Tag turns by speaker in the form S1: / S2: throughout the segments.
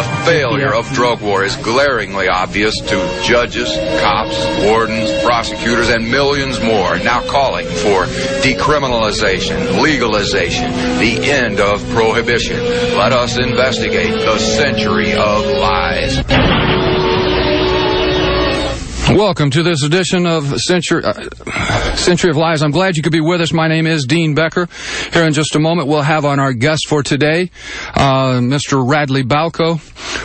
S1: The failure of drug war is glaringly obvious to judges, cops, wardens, prosecutors, and millions more now calling for decriminalization, legalization, the end of prohibition. Let us investigate the century of lies.
S2: Welcome to this edition of Century, uh, Century of Lies. I'm glad you could be with us. My name is Dean Becker. Here in just a moment, we'll have on our guest for today, uh, Mr. Radley Balko,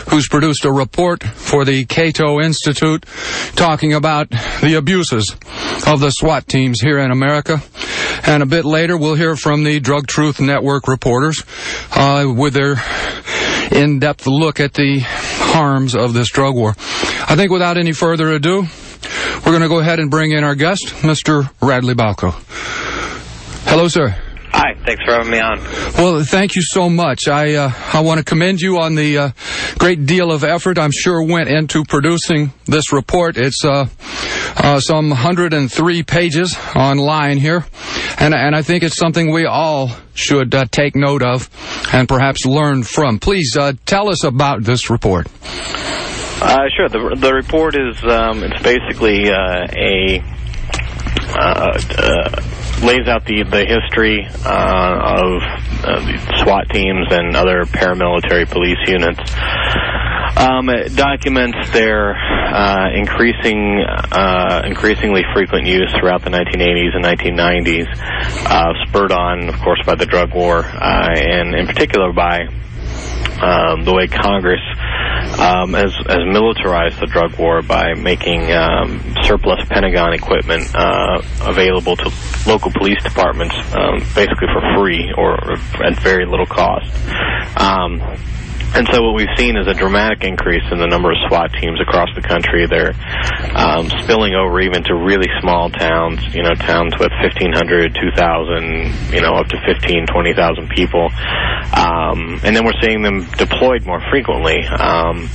S2: who's produced a report for the Cato Institute talking about the abuses of the SWAT teams here in America. And a bit later, we'll hear from the Drug Truth Network reporters uh, with their in-depth look at the harms of this drug war. I think without any further ado, we're going to go ahead and bring in our guest, Mr. Radley Balko. Hello, sir.
S3: Hi, thanks for having me on.
S2: Well, thank you so much. I uh, I want to commend you on the uh, great deal of effort I'm sure went into producing this report. It's uh, uh some 103 pages online here, and and I think it's something we all should uh, take note of and perhaps learn from. Please uh, tell us about this report.
S3: Uh, sure. The the report is um, it's basically uh, a uh, uh, lays out the the history uh, of the SWAT teams and other paramilitary police units. Um, it documents their uh, increasing, uh, increasingly frequent use throughout the 1980s and 1990s, uh, spurred on, of course, by the drug war, and in particular by um, the way Congress um, has, has militarized the drug war by making um, surplus Pentagon equipment uh, available to local police departments um, basically for free or at very little cost. And so what we've seen is a dramatic increase in the number of SWAT teams across the country. They're um, spilling over even to really small towns, you know, towns with 1,500, 2,000, you know, up to 15, 20,000 people. Um, and then we're seeing them deployed more frequently. Um,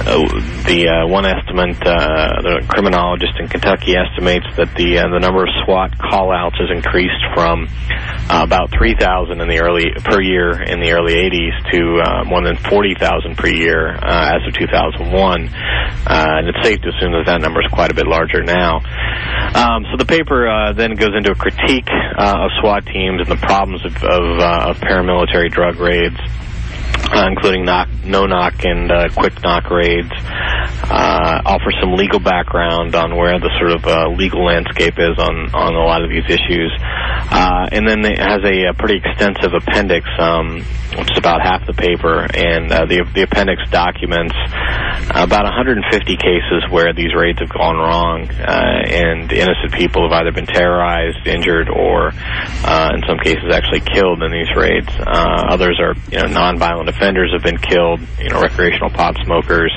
S3: uh, the uh, one estimate, uh, the criminologist in Kentucky estimates that the uh, the number of SWAT call-outs has increased from uh, about 3,000 in the early per year in the early 80s to uh, more than 40,000 per year uh, as of 2001. Uh, and it's safe to assume that that number is quite a bit larger now. Um, so the paper uh, then goes into a critique uh, of SWAT teams and the problems of, of, uh, of paramilitary drug raids uh, including knock, no knock and uh, quick knock raids. Uh, offer some legal background on where the sort of uh, legal landscape is on on a lot of these issues, uh, and then it has a, a pretty extensive appendix, um, which is about half the paper, and uh, the the appendix documents about 150 cases where these raids have gone wrong, uh, and innocent people have either been terrorized, injured, or uh, in some cases actually killed in these raids. Uh, others are you know nonviolent offenders have been killed, you know, recreational pot smokers,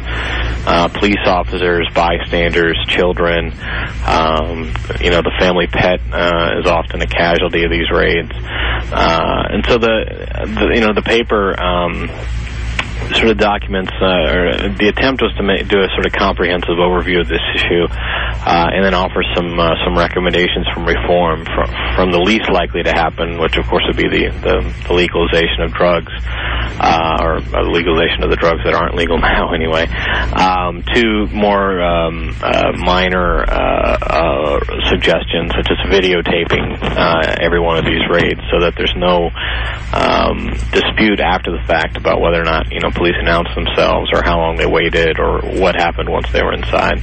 S3: uh, police officers, bystanders, children. Um, you know, the family pet uh, is often a casualty of these raids. Uh, and so the, the, you know, the paper... Um, sort of documents, uh, or the attempt was to make, do a sort of comprehensive overview of this issue, uh, and then offer some uh, some recommendations from reform from, from the least likely to happen, which of course would be the the, the legalization of drugs, uh, or the legalization of the drugs that aren't legal now anyway, um, to more um, uh, minor uh, uh, suggestions such as videotaping uh, every one of these raids so that there's no um, dispute after the fact about whether or not you know police announced themselves or how long they waited or what happened once they were inside.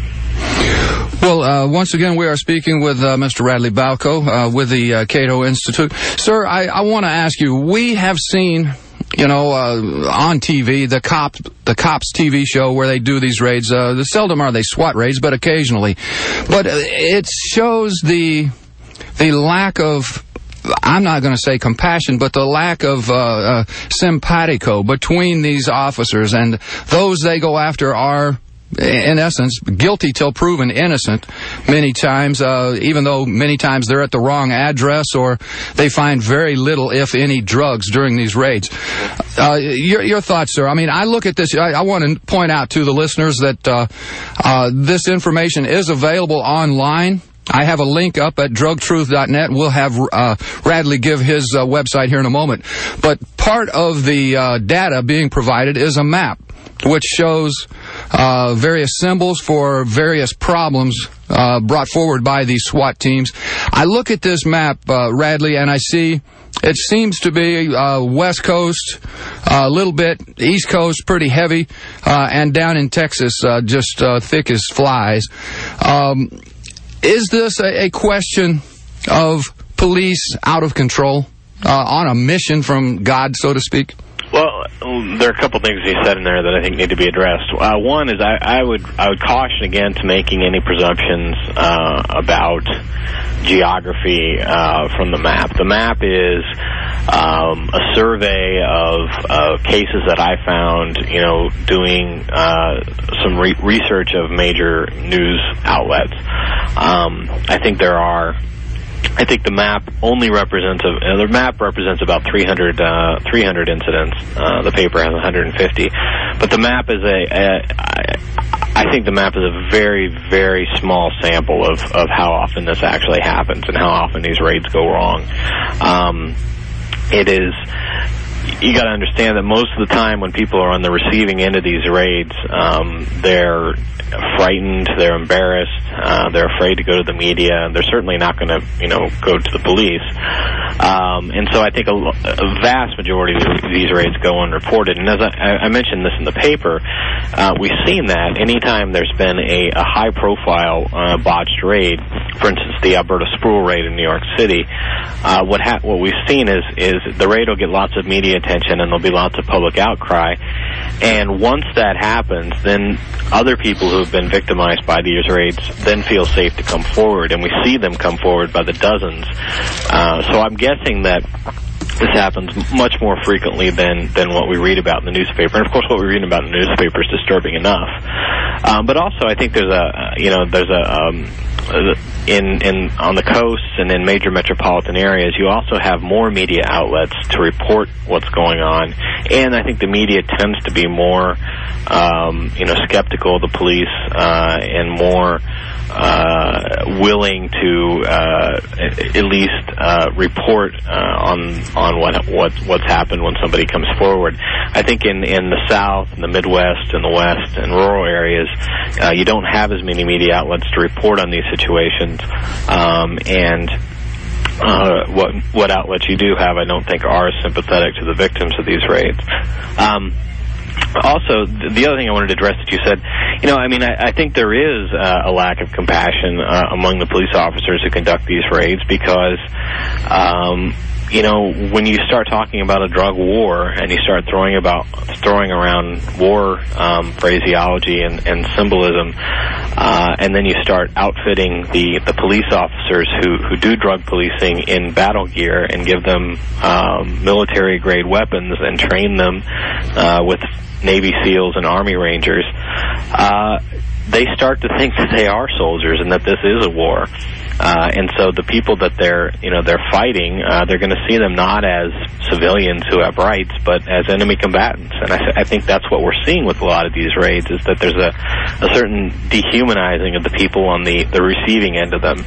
S2: Well, uh, once again, we are speaking with uh, Mr. Radley Balko uh, with the uh, Cato Institute. Sir, I, I want to ask you, we have seen you know, uh, on TV, the cops, the cops TV show where they do these raids. Uh, seldom are they SWAT raids, but occasionally. But uh, it shows the the lack of I'm not going to say compassion, but the lack of uh, uh, simpatico between these officers and those they go after are in essence, guilty till proven innocent many times, uh, even though many times they're at the wrong address or they find very little, if any, drugs during these raids. Uh, your, your, thoughts, sir? I mean, I look at this, I, I want to point out to the listeners that uh, uh this information is available online I have a link up at drugtruth.net. We'll have uh, Radley give his uh, website here in a moment. But part of the uh, data being provided is a map which shows uh, various symbols for various problems uh, brought forward by these SWAT teams. I look at this map, uh, Radley, and I see it seems to be uh, West Coast, uh, a little bit, East Coast, pretty heavy, uh, and down in Texas, just thick as flies. Um, is this a, a, question of police out of control, uh, on a mission from God, so to speak?
S3: There are a couple things he said in there that I think need to be addressed. Uh, one is I, I would I would caution against making any presumptions uh, about geography uh, from the map. The map is um, a survey of cases that I found, you know, doing uh, some re research of major news outlets. Um, I think there are I think the map only represents a, uh, the map represents about 300 uh, 300 incidents. Uh, the paper has 150, but the map is a, a I, I think the map is a very very small sample of of how often this actually happens and how often these raids go wrong. Um, it is you got to understand that most of the time when people are on the receiving end of these raids, um, they're frightened, they're embarrassed, uh, they're afraid to go to the media, and they're certainly not going to, you know, go to the police. Um, and so I think a, a vast majority of these raids go unreported. And as I, I mentioned this in the paper, uh, we've seen that anytime there's been a, a high-profile uh, botched raid, for instance, the Alberta Spruill raid in New York City, uh, what ha- what we've seen is is the raid will get lots of media attention and there'll be lots of public outcry. And once that happens, then other people who have been victimized by these raids then feel safe to come forward, and we see them come forward by the dozens. Uh, so I'm guessing that this happens much more frequently than than what we read about in the newspaper. And of course, what we read about in the newspaper is disturbing enough. Um, but also, I think there's a you know there's a um, in in on the coasts and in major metropolitan areas, you also have more media outlets to report what's going on, and I think the media tends to be more um, you know skeptical of the police uh, and more uh, willing to uh, at least uh, report uh, on on what what what's happened when somebody comes forward. I think in in the South, in the Midwest, in the West, and rural areas, uh, you don't have as many media outlets to report on these situations, um, and. What what outlets you do have, I don't think are sympathetic to the victims of these raids. Um, also, the other thing I wanted to address that you said, you know, I mean, I, I think there is uh, a lack of compassion uh, among the police officers who conduct these raids because, um, you know, when you start talking about a drug war and you start throwing about throwing around war um, phraseology and, and symbolism, uh, and then you start outfitting the, the police officers who, who do drug policing in battle gear and give them um, military grade weapons and train them uh, with Navy SEALs and Army Rangers, uh, they start to think that they are soldiers and that this is a war. Uh, and so the people that they're, you know, they're fighting, uh, they're going to see them not as civilians who have rights, but as enemy combatants. And I, th I think that's what we're seeing with a lot of these raids is that there's a, a certain dehumanizing of the people on the, the receiving end of them.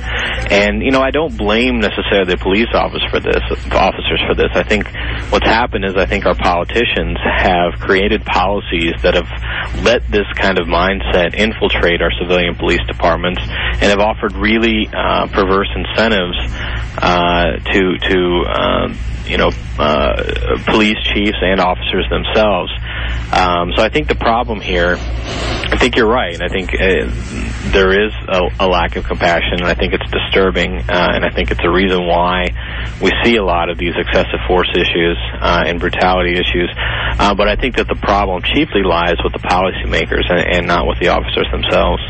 S3: And, you know, I don't blame necessarily the police office for this, officers for this. I think what's happened is I think our politicians have created policies that have let this kind of mindset infiltrate our civilian police departments and have offered really, uh, uh, perverse incentives uh, to to um, you know uh, police chiefs and officers themselves. Um, so I think the problem here, I think you're right. I think uh, there is a, a, lack of compassion, and I think it's disturbing, uh, and I think it's a reason why we see a lot of these excessive force issues uh, and brutality issues. Uh, but I think that the problem chiefly lies with the policymakers and, and not with the officers themselves.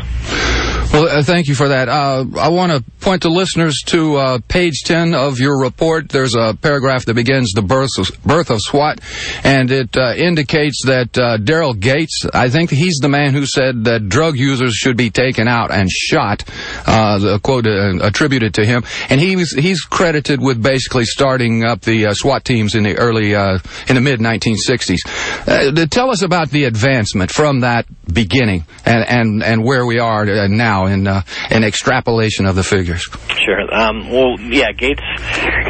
S2: Well, uh, thank you for that. Uh, I want to point the listeners to uh, page 10 of your report. There's a paragraph that begins the birth of, birth of SWAT, and it uh, indicates that uh, Daryl Gates, I think he's the man who said that drug users should be taken out and shot, uh, the quote attributed to him. And he was, he's credited with basically starting up the SWAT teams in the early, in the mid 1960s. tell us about the advancement from that beginning and, and, and where we are now in uh, in extrapolation of the figures.
S3: Sure. Um, well, yeah, Gates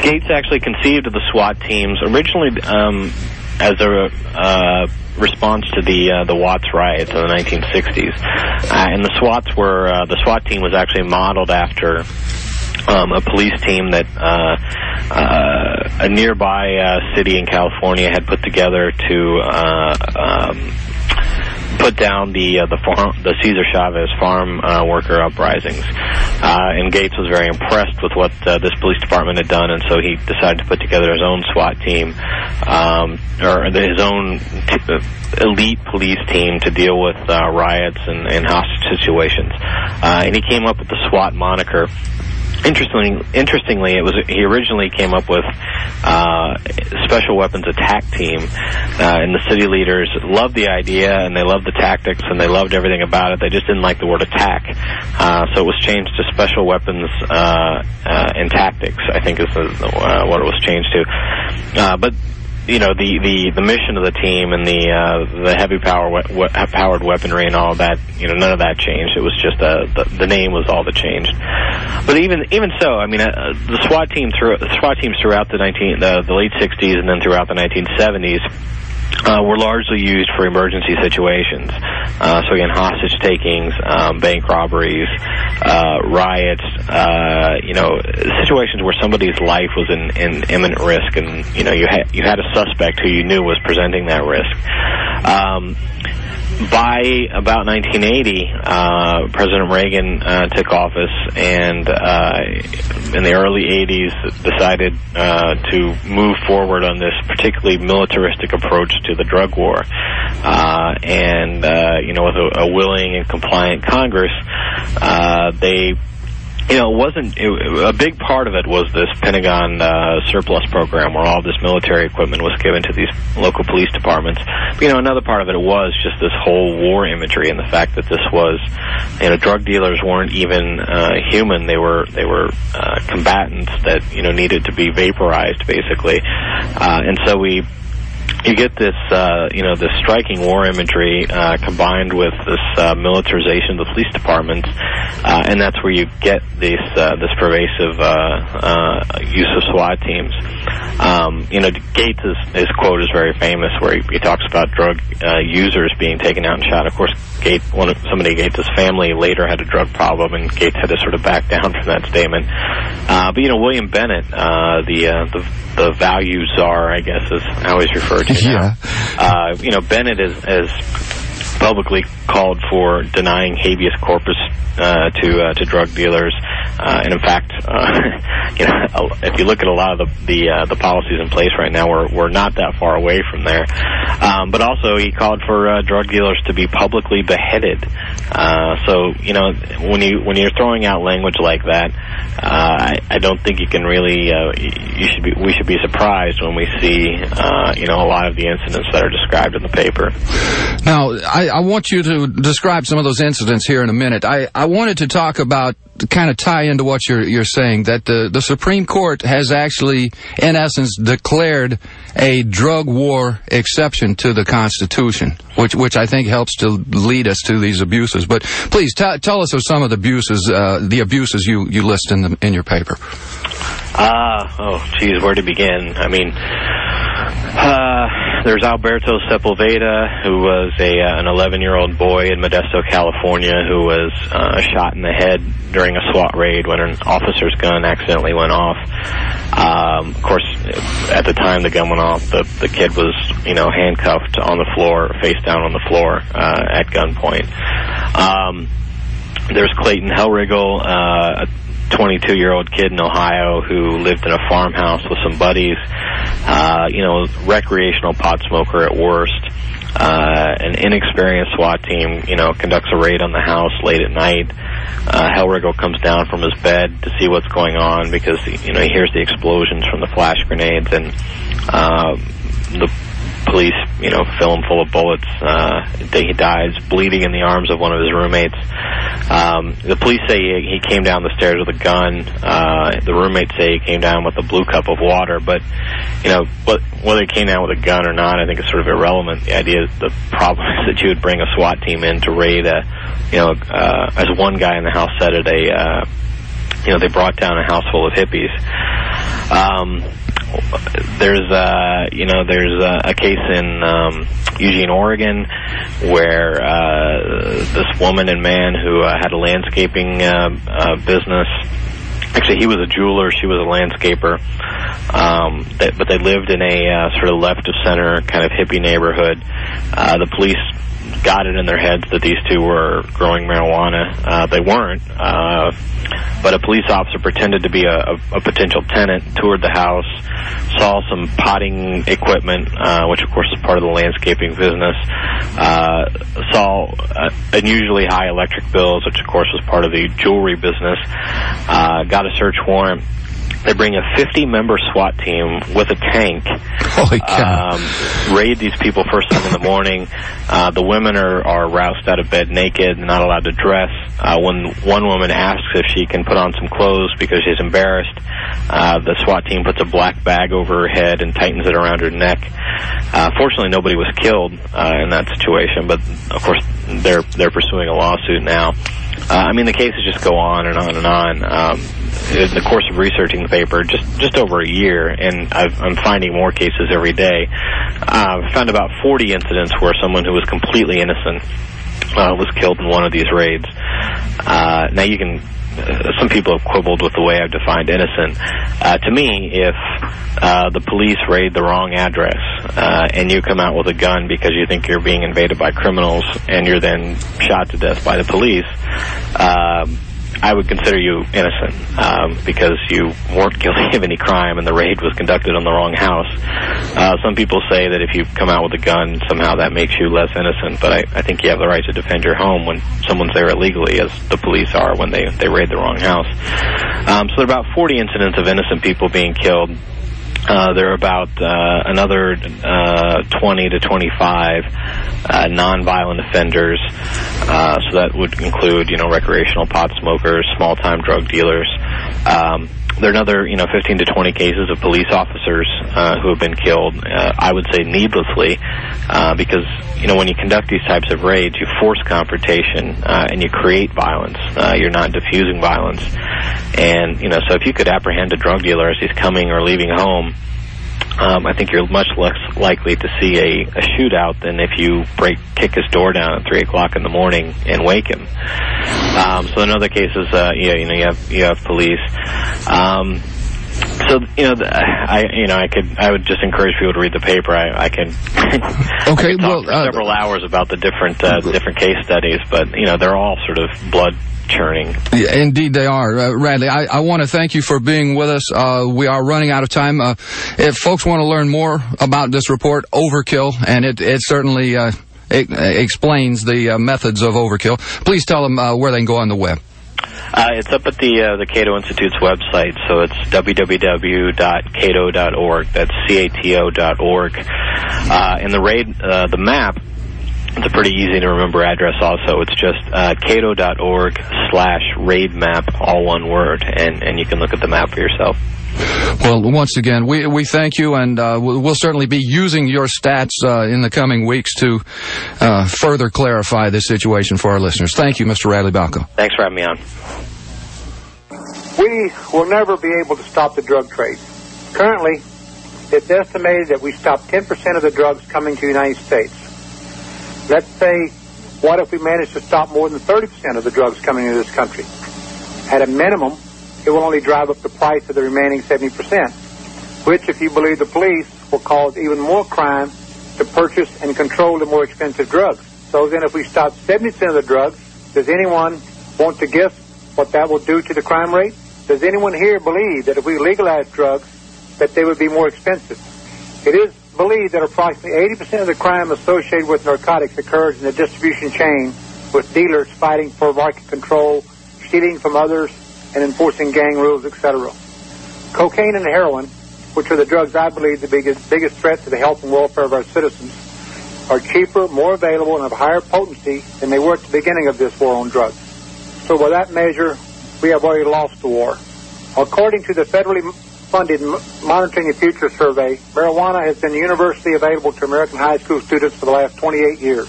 S3: Gates actually conceived of the SWAT teams originally um, as a uh, response to the uh, the Watts riots in the 1960s, uh, and the SWATs were uh, the SWAT team was actually modeled after um, a police team that uh, uh, a nearby uh, city in California had put together to uh, um, put down the uh, the farm, the Cesar Chavez farm uh, worker uprisings. Uh, and Gates was very impressed with what uh, this police department had done, and so he decided to put together his own SWAT team, um, or his own uh, elite police team to deal with uh, riots and, and hostage situations. Uh, and he came up with the SWAT moniker Interestingly, interestingly, it was he originally came up with uh, special weapons attack team, uh, and the city leaders loved the idea and they loved the tactics and they loved everything about it. They just didn't like the word attack, uh, so it was changed to special weapons uh, uh, and tactics. I think is the, uh, what it was changed to. Uh, but you know the the the mission of the team and the uh, the heavy power we- we- powered weaponry and all that you know none of that changed. It was just uh, the the name was all that changed. But even even so I mean uh, the SWAT team through SWAT teams throughout the 19 the, the late 60s and then throughout the 1970s uh, were largely used for emergency situations. Uh, so again, hostage takings, um, bank robberies, uh, riots, uh, you know, situations where somebody's life was in, in imminent risk, and you know, you had you had a suspect who you knew was presenting that risk. Um, by about 1980, uh, President Reagan uh, took office, and uh, in the early 80s, decided uh, to move forward on this particularly militaristic approach to the drug war. Uh, and uh, you know, with a, a willing and compliant Congress, they you know, it wasn't it, a big part of it was this Pentagon uh, surplus program where all this military equipment was given to these local police departments. But, you know, another part of it was just this whole war imagery and the fact that this was, you know, drug dealers weren't even uh, human; they were they were uh, combatants that you know needed to be vaporized, basically. Uh, and so we you get this, uh, you know, this striking war imagery uh, combined with this uh, militarization of the police departments, uh, and that's where you get this uh, this pervasive uh, use of SWAT teams. Um, you know, Gates' his quote is very famous, where he, he talks about drug users being taken out and shot. Of course, Gates, one of, somebody Gates' family later had a drug problem, and Gates had to sort of back down from that statement. But you know, William Bennett, the, the the value czar, I guess, is he's referred to.
S2: Yeah.
S3: Uh, you know, Bennett is, is publicly called for denying habeas corpus uh, to uh, to drug dealers, uh, and in fact, uh, you know, if you look at a lot of the the, uh, the policies in place right now, we're we're not that far away from there. Um, but also, he called for uh, drug dealers to be publicly beheaded. So you know, when you when you're throwing out language like that, I, I don't think you can really uh, you should be we should be surprised when we see uh, you know a lot of the incidents that are described in the paper.
S2: Now, I, I want you to describe some of those incidents here in a minute. I, I wanted to talk about, kind of tie into what you're, you're saying, that the, the Supreme Court has actually, in essence, declared a drug war exception to the Constitution, which, which I think helps to lead us to these abuses. But please tell us of some of the abuses, uh, the abuses you, you list in, the, in your paper.
S3: Ah, oh, geez, where to begin? I mean, uh, there's Alberto Sepulveda, who was a uh, an 11 year old boy in Modesto, California, who was uh, shot in the head during a SWAT raid when an officer's gun accidentally went off. Um, of course, at the time the gun went off, the the kid was you know handcuffed on the floor, face down on the floor uh, at gunpoint. Um, there's Clayton Helriggel, uh, a 22 year old kid in Ohio who lived in a farmhouse with some buddies. Uh, you know, recreational pot smoker at worst. Uh, an inexperienced SWAT team, you know, conducts a raid on the house late at night. Uh, Helriggel comes down from his bed to see what's going on because, you know, he hears the explosions from the flash grenades and, uh, the police, you know, fill him full of bullets. Uh, he dies bleeding in the arms of one of his roommates. Um, the police say he, he came down the stairs with a gun. Uh, the roommates say he came down with a blue cup of water. But, you know, what, whether he came down with a gun or not, I think is sort of irrelevant. The idea, is the problem is that you would bring a SWAT team in to raid a, you know, uh, as one guy in the house said it, a, uh, you know, they brought down a house full of hippies. Um, there's uh you know there's a, a case in um Eugene, Oregon where uh this woman and man who uh, had a landscaping uh, uh business actually he was a jeweler she was a landscaper um they, but they lived in a uh, sort of left of center kind of hippie neighborhood. Uh the police got it in their heads that these two were growing marijuana. Uh, they weren't, uh, but a police officer pretended to be a, a, a potential tenant, toured the house, saw some potting equipment, uh, which of course is part of the landscaping business, uh, saw uh, unusually high electric bills, which of course was part of the jewelry business, uh, got a search warrant they bring a 50-member SWAT team with a tank.
S2: Holy cow.
S3: Um, raid these people first thing in the morning. Uh, the women are, are roused out of bed naked, and not allowed to dress. Uh, when one woman asks if she can put on some clothes because she's embarrassed, uh, the SWAT team puts a black bag over her head and tightens it around her neck. Uh, fortunately, nobody was killed uh, in that situation, but of course they're they're pursuing a lawsuit now. Uh, I mean, the cases just go on and on and on. Um, in the course of researching the paper, just just over a year, and I've, I'm finding more cases every day. Uh, I've found about 40 incidents where someone who was completely innocent uh, was killed in one of these raids. Uh, now you can some people have quibbled with the way I've defined innocent. Uh, to me, if uh, the police raid the wrong address uh, and you come out with a gun because you think you're being invaded by criminals and you're then shot to death by the police, um, I would consider you innocent um, because you weren't guilty of any crime and the raid was conducted on the wrong house. Uh, some people say that if you come out with a gun, somehow that makes you less innocent, but I, I think you have the right to defend your home when someone's there illegally, as the police are when they, they raid the wrong house. Um, so there are about 40 incidents of innocent people being killed. Uh, there are about uh, another uh, 20 to 25 uh, non-violent offenders. Uh, so that would include, you know, recreational pot smokers, small-time drug dealers. Um, there are another, you know, 15 to 20 cases of police officers uh, who have been killed. Uh, I would say needlessly, uh, because you know when you conduct these types of raids, you force confrontation uh, and you create violence. Uh, you're not diffusing violence, and you know, so if you could apprehend a drug dealer as he's coming or leaving home um, I think you're much less likely to see a, a shootout than if you break kick his door down at three o'clock in the morning and wake him. Um, so in other cases, uh, you, you know, you have you have police. Um, so you know, I you know, I could I would just encourage people to read the paper. I, I can
S2: okay,
S3: I
S2: well,
S3: for
S2: uh,
S3: several hours about the different uh, different case studies, but you know, they're all sort of blood churning.
S2: Yeah, indeed, they are. Uh, Radley, I, I want to thank you for being with us. Uh, we are running out of time. Uh, if folks want to learn more about this report, Overkill, and it, it certainly uh, it, explains the uh, methods of overkill, please tell them uh, where they can go on the web.
S3: Uh, it's up at the uh, the Cato Institute's website, so it's www.cato.org. That's C-A-T-O dot org. Uh, and the raid, uh, the map it's a pretty easy to remember address also. It's just uh, cato.org slash raid map, all one word, and, and you can look at the map for yourself.
S2: Well, once again, we we thank you, and uh, we'll certainly be using your stats uh, in the coming weeks to uh, further clarify this situation for our listeners. Thank you, Mr. Radley Balko.
S3: Thanks for having me on.
S4: We will never be able to stop the drug trade. Currently, it's estimated that we stop 10% of the drugs coming to the United States. Let's say, what if we manage to stop more than 30% of the drugs coming into this country? At a minimum, it will only drive up the price of the remaining 70%, which, if you believe the police, will cause even more crime to purchase and control the more expensive drugs. So then if we stop 70% of the drugs, does anyone want to guess what that will do to the crime rate? Does anyone here believe that if we legalize drugs, that they would be more expensive? It is believe that approximately 80% of the crime associated with narcotics occurs in the distribution chain with dealers fighting for market control, stealing from others, and enforcing gang rules, etc. Cocaine and heroin which are the drugs I believe the biggest, biggest threat to the health and welfare of our citizens, are cheaper, more available, and have higher potency than they were at the beginning of this war on drugs. So by that measure, we have already lost the war. According to the federally funded Monitoring the Future survey, marijuana has been universally available to American high school students for the last 28 years.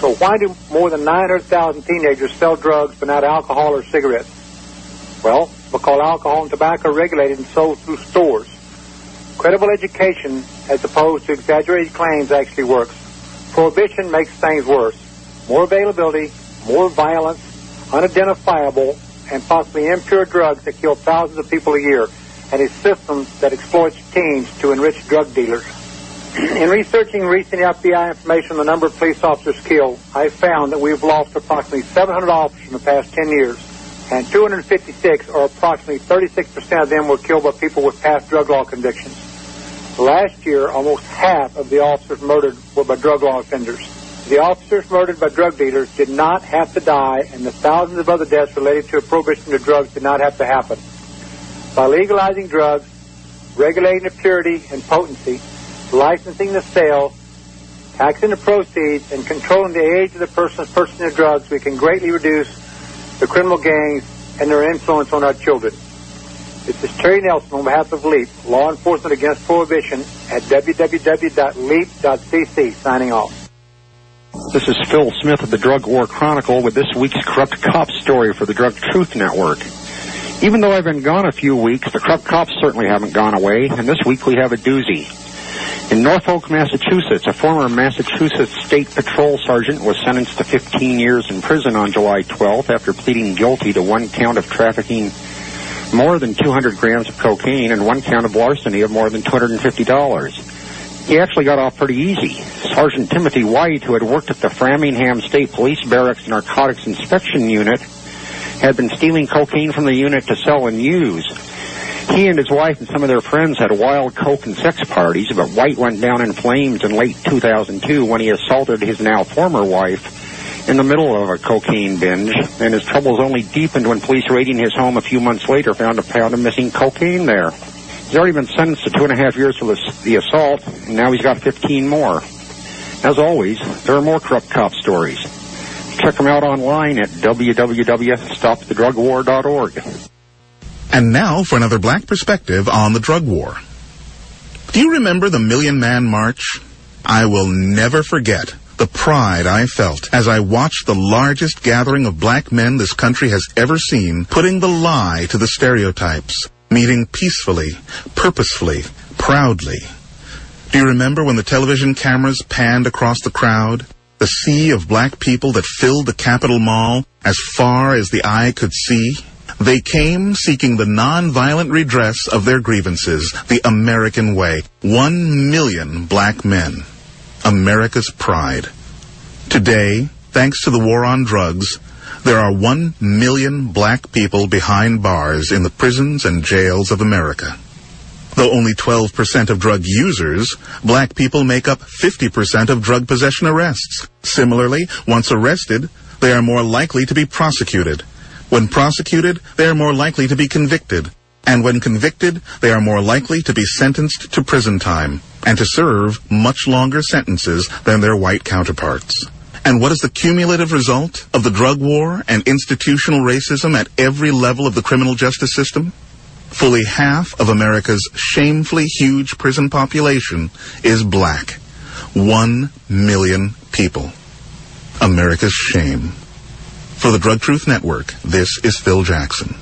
S4: So why do more than 900,000 teenagers sell drugs but not alcohol or cigarettes? Well, because alcohol and tobacco are regulated and sold through stores. Credible education, as opposed to exaggerated claims, actually works. Prohibition makes things worse. More availability, more violence, unidentifiable, and possibly impure drugs that kill thousands of people a year, and a system that exploits teens to enrich drug dealers. In researching recent FBI information on the number of police officers killed, I found that we've lost approximately 700 officers in the past 10 years, and 256, or approximately 36% of them, were killed by people with past drug law convictions. Last year, almost half of the officers murdered were by drug law offenders. The officers murdered by drug dealers did not have to die, and the thousands of other deaths related to a prohibition of drugs did not have to happen. By legalizing drugs, regulating the purity and potency, licensing the sale, taxing the proceeds, and controlling the age of the person purchasing the drugs, we can greatly reduce the criminal gangs and their influence on our children. This is Terry Nelson on behalf of LEAP, Law Enforcement Against Prohibition at www.leap.cc, signing off.
S5: This is Phil Smith of the Drug War Chronicle with this week's corrupt cop story for the Drug Truth Network. Even though I've been gone a few weeks, the corrupt cops certainly haven't gone away, and this week we have a doozy. In Norfolk, Massachusetts, a former Massachusetts State Patrol sergeant was sentenced to 15 years in prison on July 12th after pleading guilty to one count of trafficking more than 200 grams of cocaine and one count of larceny of more than $250. He actually got off pretty easy. Sergeant Timothy White, who had worked at the Framingham State Police Barracks Narcotics Inspection Unit, had been stealing cocaine from the unit to sell and use. He and his wife and some of their friends had wild coke and sex parties, but White went down in flames in late 2002 when he assaulted his now former wife in the middle of a cocaine binge, and his troubles only deepened when police raiding his home a few months later found a pound of missing cocaine there. He's already been sentenced to two and a half years for the, the assault, and now he's got 15 more. As always, there are more corrupt cop stories. Check them out online at www.stopthedrugwar.org.
S6: And now for another black perspective on the drug war. Do you remember the Million Man March? I will never forget the pride I felt as I watched the largest gathering of black men this country has ever seen putting the lie to the stereotypes, meeting peacefully, purposefully, proudly. Do you remember when the television cameras panned across the crowd? The sea of black people that filled the Capitol Mall as far as the eye could see? They came seeking the nonviolent redress of their grievances, the American way. One million black men. America's pride. Today, thanks to the war on drugs, there are one million black people behind bars in the prisons and jails of America. Though only 12% of drug users, black people make up 50% of drug possession arrests. Similarly, once arrested, they are more likely to be prosecuted. When prosecuted, they are more likely to be convicted. And when convicted, they are more likely to be sentenced to prison time and to serve much longer sentences than their white counterparts. And what is the cumulative result of the drug war and institutional racism at every level of the criminal justice system? Fully half of America's shamefully huge prison population is black. One million people. America's shame. For the Drug Truth Network, this is Phil Jackson.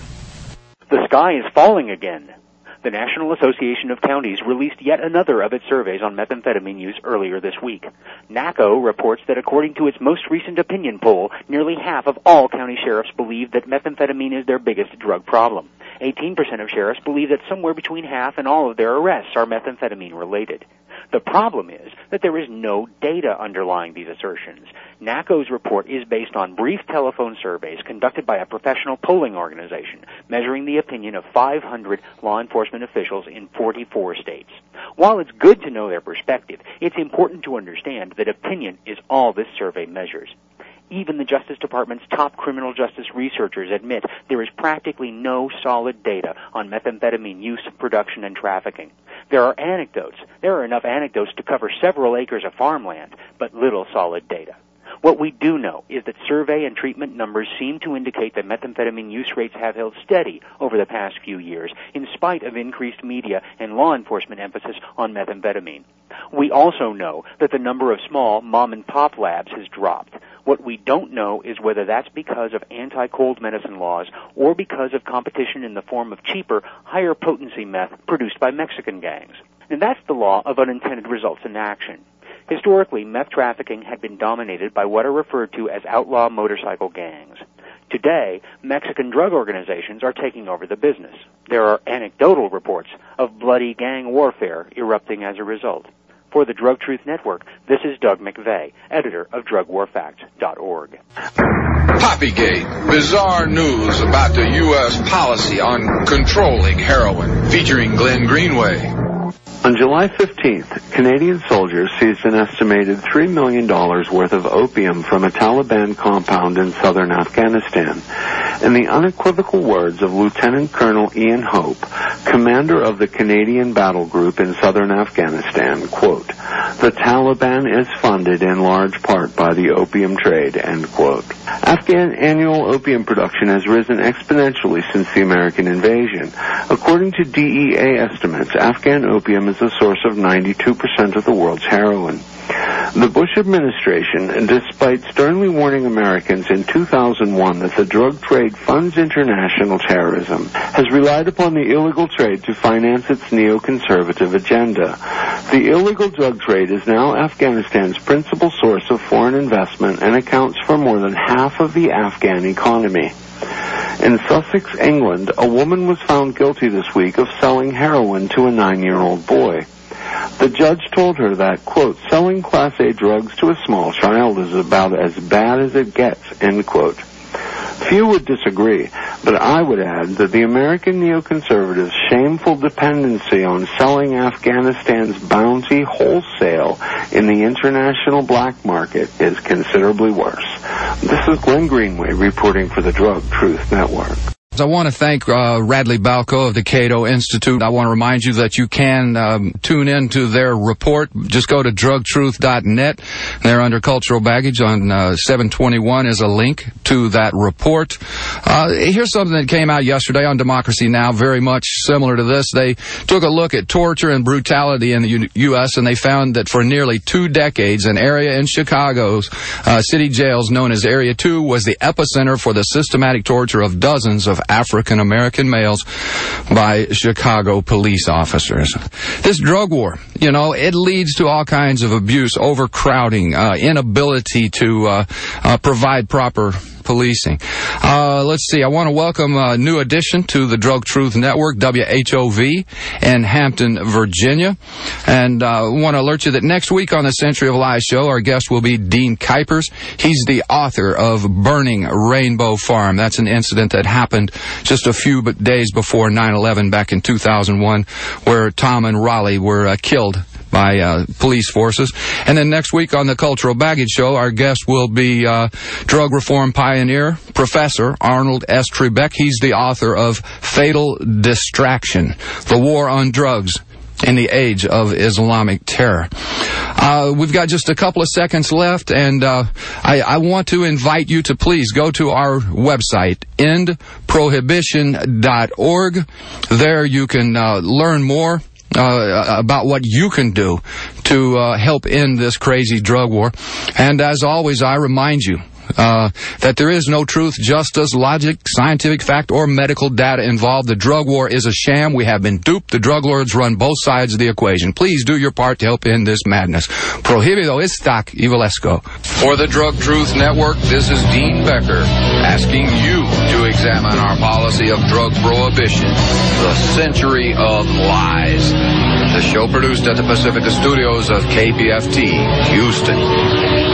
S7: The sky is falling again. The National Association of Counties released yet another of its surveys on methamphetamine use earlier this week. NACO reports that according to its most recent opinion poll, nearly half of all county sheriffs believe that methamphetamine is their biggest drug problem. 18% of sheriffs believe that somewhere between half and all of their arrests are methamphetamine related. The problem is that there is no data underlying these assertions. NACO's report is based on brief telephone surveys conducted by a professional polling organization, measuring the opinion of 500 law enforcement officials in 44 states. While it's good to know their perspective, it's important to understand that opinion is all this survey measures. Even the Justice Department's top criminal justice researchers admit there is practically no solid data on methamphetamine use, production, and trafficking. There are anecdotes. There are enough anecdotes to cover several acres of farmland, but little solid data. What we do know is that survey and treatment numbers seem to indicate that methamphetamine use rates have held steady over the past few years, in spite of increased media and law enforcement emphasis on methamphetamine. We also know that the number of small mom and pop labs has dropped. What we don't know is whether that's because of anti-cold medicine laws or because of competition in the form of cheaper, higher potency meth produced by Mexican gangs. And that's the law of unintended results in action. Historically, meth trafficking had been dominated by what are referred to as outlaw motorcycle gangs. Today, Mexican drug organizations are taking over the business. There are anecdotal reports of bloody gang warfare erupting as a result. For the Drug Truth Network, this is Doug McVay, editor of DrugWarFacts.org.
S1: Poppygate, bizarre news about the U.S. policy on controlling heroin, featuring Glenn Greenway.
S8: On July 15th, Canadian soldiers seized an estimated $3 million worth of opium from a Taliban compound in southern Afghanistan. In the unequivocal words of Lieutenant Colonel Ian Hope, commander of the Canadian battle group in southern Afghanistan, quote, the Taliban is funded in large part by the opium trade, end quote. Afghan annual opium production has risen exponentially since the American invasion. According to DEA estimates, Afghan opium is the source of 92% of the world's heroin. The Bush administration, despite sternly warning Americans in 2001 that the drug trade funds international terrorism, has relied upon the illegal trade to finance its neoconservative agenda. The illegal drug trade is now Afghanistan's principal source of foreign investment and accounts for more than half of the Afghan economy. In Sussex, England, a woman was found guilty this week of selling heroin to a nine-year-old boy. The judge told her that, quote, selling Class A drugs to a small child is about as bad as it gets, end quote. Few would disagree, but I would add that the American neoconservatives' shameful dependency on selling Afghanistan's bounty wholesale in the international black market is considerably worse. This is Glenn Greenway reporting for the Drug Truth Network.
S2: I want to thank uh, Radley Balko of the Cato Institute. I want to remind you that you can um, tune in to their report. Just go to drugtruth.net. There under cultural baggage on uh, 721 is a link to that report. Uh, here's something that came out yesterday on Democracy Now! very much similar to this. They took a look at torture and brutality in the U- U.S. and they found that for nearly two decades, an area in Chicago's uh, city jails known as Area 2 was the epicenter for the systematic torture of dozens of African American males by Chicago police officers. This drug war, you know, it leads to all kinds of abuse, overcrowding, uh, inability to uh, uh, provide proper policing. Uh, let's see. I want to welcome a new addition to the Drug Truth Network, WHOV, in Hampton, Virginia. And I uh, want to alert you that next week on the Century of Lies show, our guest will be Dean Kuipers. He's the author of Burning Rainbow Farm. That's an incident that happened just a few days before 9-11 back in 2001, where Tom and Rollie were uh, killed by uh, police forces. And then next week on the Cultural Baggage Show, our guest will be uh, drug reform pioneer, Professor Arnold S. Trebach. He's the author of Fatal Distraction, The War on Drugs in the age of Islamic terror. Uh, we've got just a couple of seconds left, and uh, I, I, want to invite you to please go to our website, endprohibition.org. There you can uh, learn more uh, about what you can do to uh, help end this crazy drug war. And as always, I remind you uh, that there is no truth, justice, logic, scientific fact, or medical data involved. The drug war is a sham. We have been duped. The drug lords run both sides of the equation. Please do your part to help end this madness. Prohibido estac y
S1: For the Drug Truth Network, this is Dean Becker asking you examine our policy of drug prohibition, the century of lies. The show produced at the Pacifica Studios of KPFT, Houston.